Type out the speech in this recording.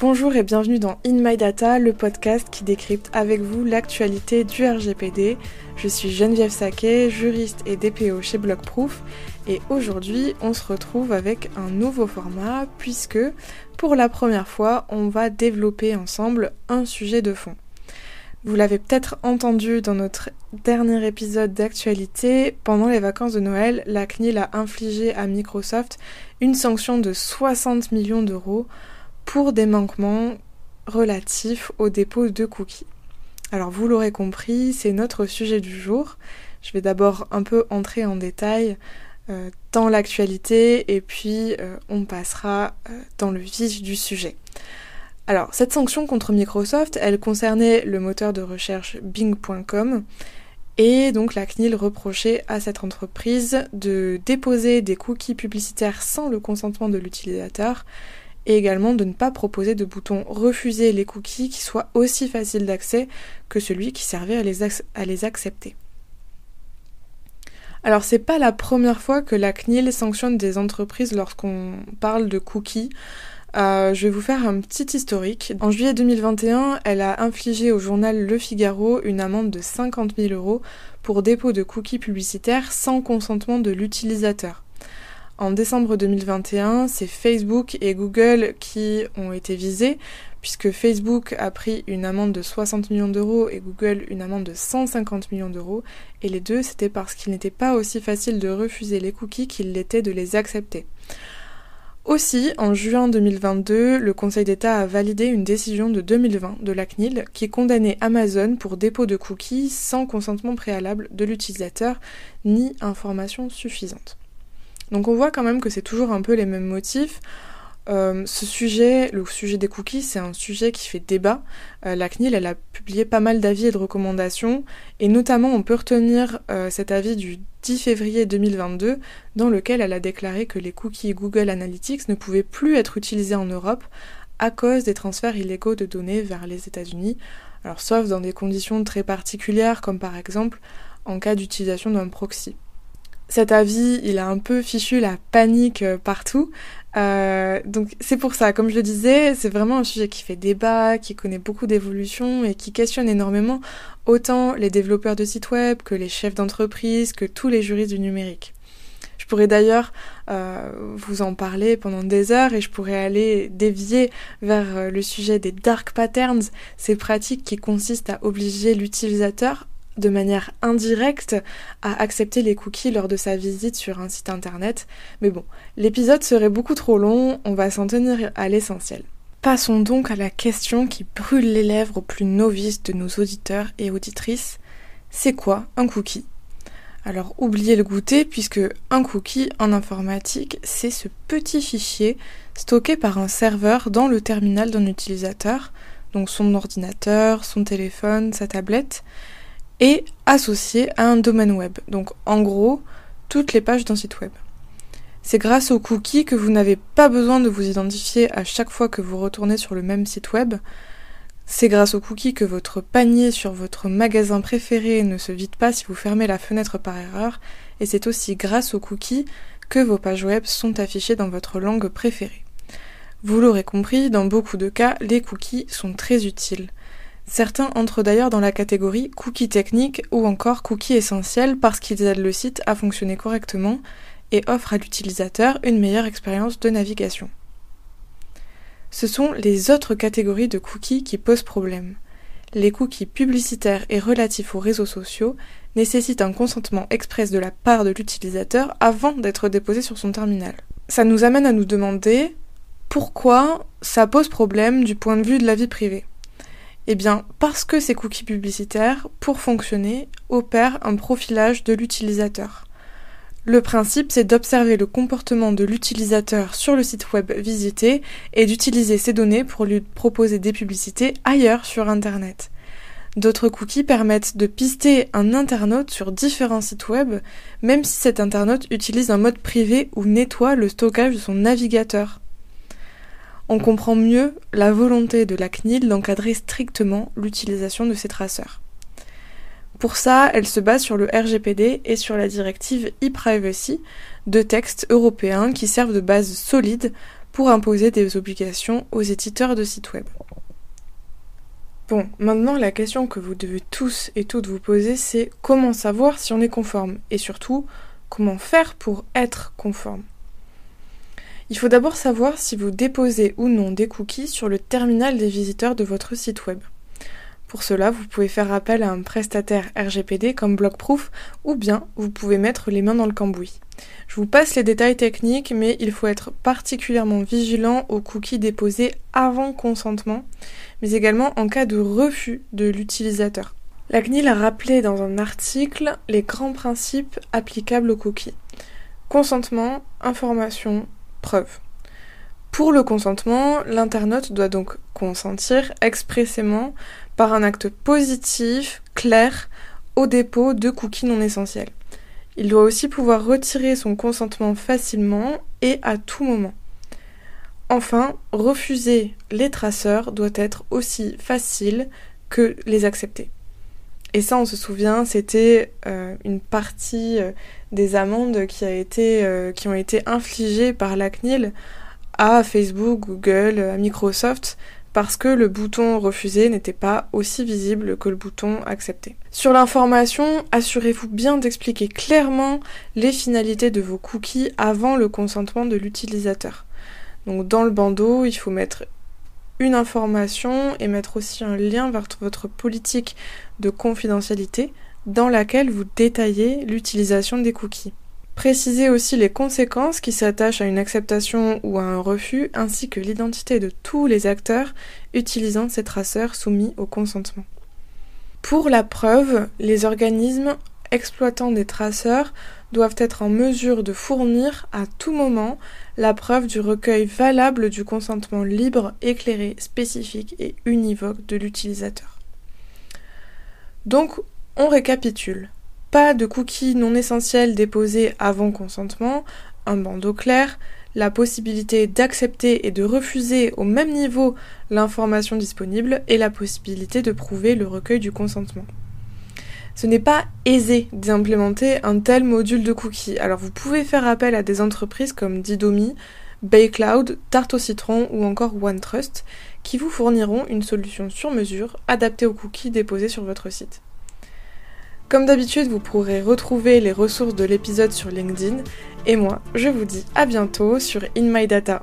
Bonjour et bienvenue dans In My Data, le podcast qui décrypte avec vous l'actualité du RGPD. Je suis Geneviève Saquet, juriste et DPO chez Blockproof et aujourd'hui on se retrouve avec un nouveau format puisque pour la première fois on va développer ensemble un sujet de fond. Vous l'avez peut-être entendu dans notre dernier épisode d'actualité, pendant les vacances de Noël, la CNIL a infligé à Microsoft une sanction de 60 millions d'euros pour des manquements relatifs au dépôt de cookies. Alors vous l'aurez compris, c'est notre sujet du jour. Je vais d'abord un peu entrer en détail euh, dans l'actualité et puis euh, on passera euh, dans le vif du sujet. Alors cette sanction contre Microsoft, elle concernait le moteur de recherche Bing.com et donc la CNIL reprochait à cette entreprise de déposer des cookies publicitaires sans le consentement de l'utilisateur et également de ne pas proposer de bouton refuser les cookies qui soit aussi facile d'accès que celui qui servait à les, accepter. Alors c'est pas la première fois que la CNIL sanctionne des entreprises lorsqu'on parle de cookies. Euh, je vais vous faire un petit historique. En juillet 2021, elle a infligé au journal Le Figaro une amende de 50 000 euros pour dépôt de cookies publicitaires sans consentement de l'utilisateur. En décembre 2021, c'est Facebook et Google qui ont été visés, puisque Facebook a pris une amende de 60 millions d'euros et Google une amende de 150 millions d'euros, et les deux c'était parce qu'il n'était pas aussi facile de refuser les cookies qu'il l'était de les accepter. Aussi, en juin 2022, le Conseil d'État a validé une décision de 2020 de la CNIL qui condamnait Amazon pour dépôt de cookies sans consentement préalable de l'utilisateur ni information suffisante. Donc on voit quand même que c'est toujours un peu les mêmes motifs. Euh, ce sujet, le sujet des cookies, c'est un sujet qui fait débat. Euh, la CNIL, a publié pas mal d'avis et de recommandations, et notamment on peut retenir euh, cet avis du 10 février 2022, dans lequel elle a déclaré que les cookies Google Analytics ne pouvaient plus être utilisés en Europe à cause des transferts illégaux de données vers les États-Unis, alors sauf dans des conditions très particulières, comme par exemple en cas d'utilisation d'un proxy cet avis, il a un peu fichu la panique euh, partout. Euh, donc c'est pour ça, comme je le disais, c'est vraiment un sujet qui fait débat, qui connaît beaucoup d'évolutions et qui questionne énormément autant les développeurs de sites web que les chefs d'entreprise, que tous les juristes du numérique. Je pourrais d'ailleurs euh, vous en parler pendant des heures et je pourrais aller dévier vers le sujet des dark patterns, ces pratiques qui consistent à obliger l'utilisateur de manière indirecte à accepter les cookies lors de sa visite sur un site internet. Mais bon, l'épisode serait beaucoup trop long, on va s'en tenir à l'essentiel. Passons donc à la question qui brûle les lèvres aux plus novices de nos auditeurs et auditrices. C'est quoi un cookie? Alors oubliez le goûter puisque un cookie en informatique, c'est ce petit fichier stocké par un serveur dans le terminal d'un utilisateur, donc son ordinateur, son téléphone, sa tablette, et associé à un domaine web. Donc en gros, toutes les pages d'un site web. C'est grâce aux cookies que vous n'avez pas besoin de vous identifier à chaque fois que vous retournez sur le même site web. C'est grâce aux cookies que votre panier sur votre magasin préféré ne se vide pas si vous fermez la fenêtre par erreur. Et c'est aussi grâce aux cookies que vos pages web sont affichées dans votre langue préférée. Vous l'aurez compris, dans beaucoup de cas, les cookies sont très utiles. Certains entrent d'ailleurs dans la catégorie cookies techniques ou encore cookies essentiels parce qu'ils aident le site à fonctionner correctement et offrent à l'utilisateur une meilleure expérience de navigation. Ce sont les autres catégories de cookies qui posent problème. Les cookies publicitaires et relatifs aux réseaux sociaux nécessitent un consentement express de la part de l'utilisateur avant d'être déposés sur son terminal. Ça nous amène à nous demander pourquoi ça pose problème du point de vue de la vie privée. Eh bien, parce que ces cookies publicitaires, pour fonctionner, opèrent un profilage de l'utilisateur. Le principe, c'est d'observer le comportement de l'utilisateur sur le site web visité et d'utiliser ces données pour lui proposer des publicités ailleurs sur Internet. D'autres cookies permettent de pister un internaute sur différents sites web, même si cet internaute utilise un mode privé ou nettoie le stockage de son navigateur on comprend mieux la volonté de la CNIL d'encadrer strictement l'utilisation de ces traceurs. Pour ça, elle se base sur le RGPD et sur la directive e-privacy, deux textes européens qui servent de base solide pour imposer des obligations aux éditeurs de sites web. Bon, maintenant la question que vous devez tous et toutes vous poser, c'est comment savoir si on est conforme et surtout comment faire pour être conforme? Il faut d'abord savoir si vous déposez ou non des cookies sur le terminal des visiteurs de votre site web. Pour cela, vous pouvez faire appel à un prestataire RGPD comme Blockproof ou bien vous pouvez mettre les mains dans le cambouis. Je vous passe les détails techniques, mais il faut être particulièrement vigilant aux cookies déposés avant consentement, mais également en cas de refus de l'utilisateur. La CNIL a rappelé dans un article les grands principes applicables aux cookies. Consentement, information, preuve. Pour le consentement, l'internaute doit donc consentir expressément par un acte positif, clair, au dépôt de cookies non essentiels. Il doit aussi pouvoir retirer son consentement facilement et à tout moment. Enfin, refuser les traceurs doit être aussi facile que les accepter. Et ça, on se souvient, c'était euh, une partie euh, des amendes euh, qui ont été infligées par la CNIL à Facebook, Google, à Microsoft, parce que le bouton refuser n'était pas aussi visible que le bouton accepter. Sur l'information, assurez-vous bien d'expliquer clairement les finalités de vos cookies avant le consentement de l'utilisateur. Donc dans le bandeau, il faut mettre une information et mettre aussi un lien vers votre politique de confidentialité dans laquelle vous détaillez l'utilisation des cookies. Précisez aussi les conséquences qui s'attachent à une acceptation ou à un refus, ainsi que l'identité de tous les acteurs utilisant ces traceurs soumis au consentement. Pour la preuve, les organismes exploitant des traceurs doivent être en mesure de fournir à tout moment la preuve du recueil valable du consentement libre, éclairé, spécifique et univoque de l'utilisateur. Donc, on récapitule. Pas de cookies non essentiels déposés avant consentement, un bandeau clair, la possibilité d'accepter et de refuser au même niveau l'information disponible et la possibilité de prouver le recueil du consentement. Ce n'est pas aisé d'implémenter un tel module de cookies, alors vous pouvez faire appel à des entreprises comme Didomi, Baycloud, Tarte au citron ou encore OneTrust qui vous fourniront une solution sur mesure adaptée aux cookies déposés sur votre site. Comme d'habitude, vous pourrez retrouver les ressources de l'épisode sur LinkedIn et moi, je vous dis à bientôt sur In.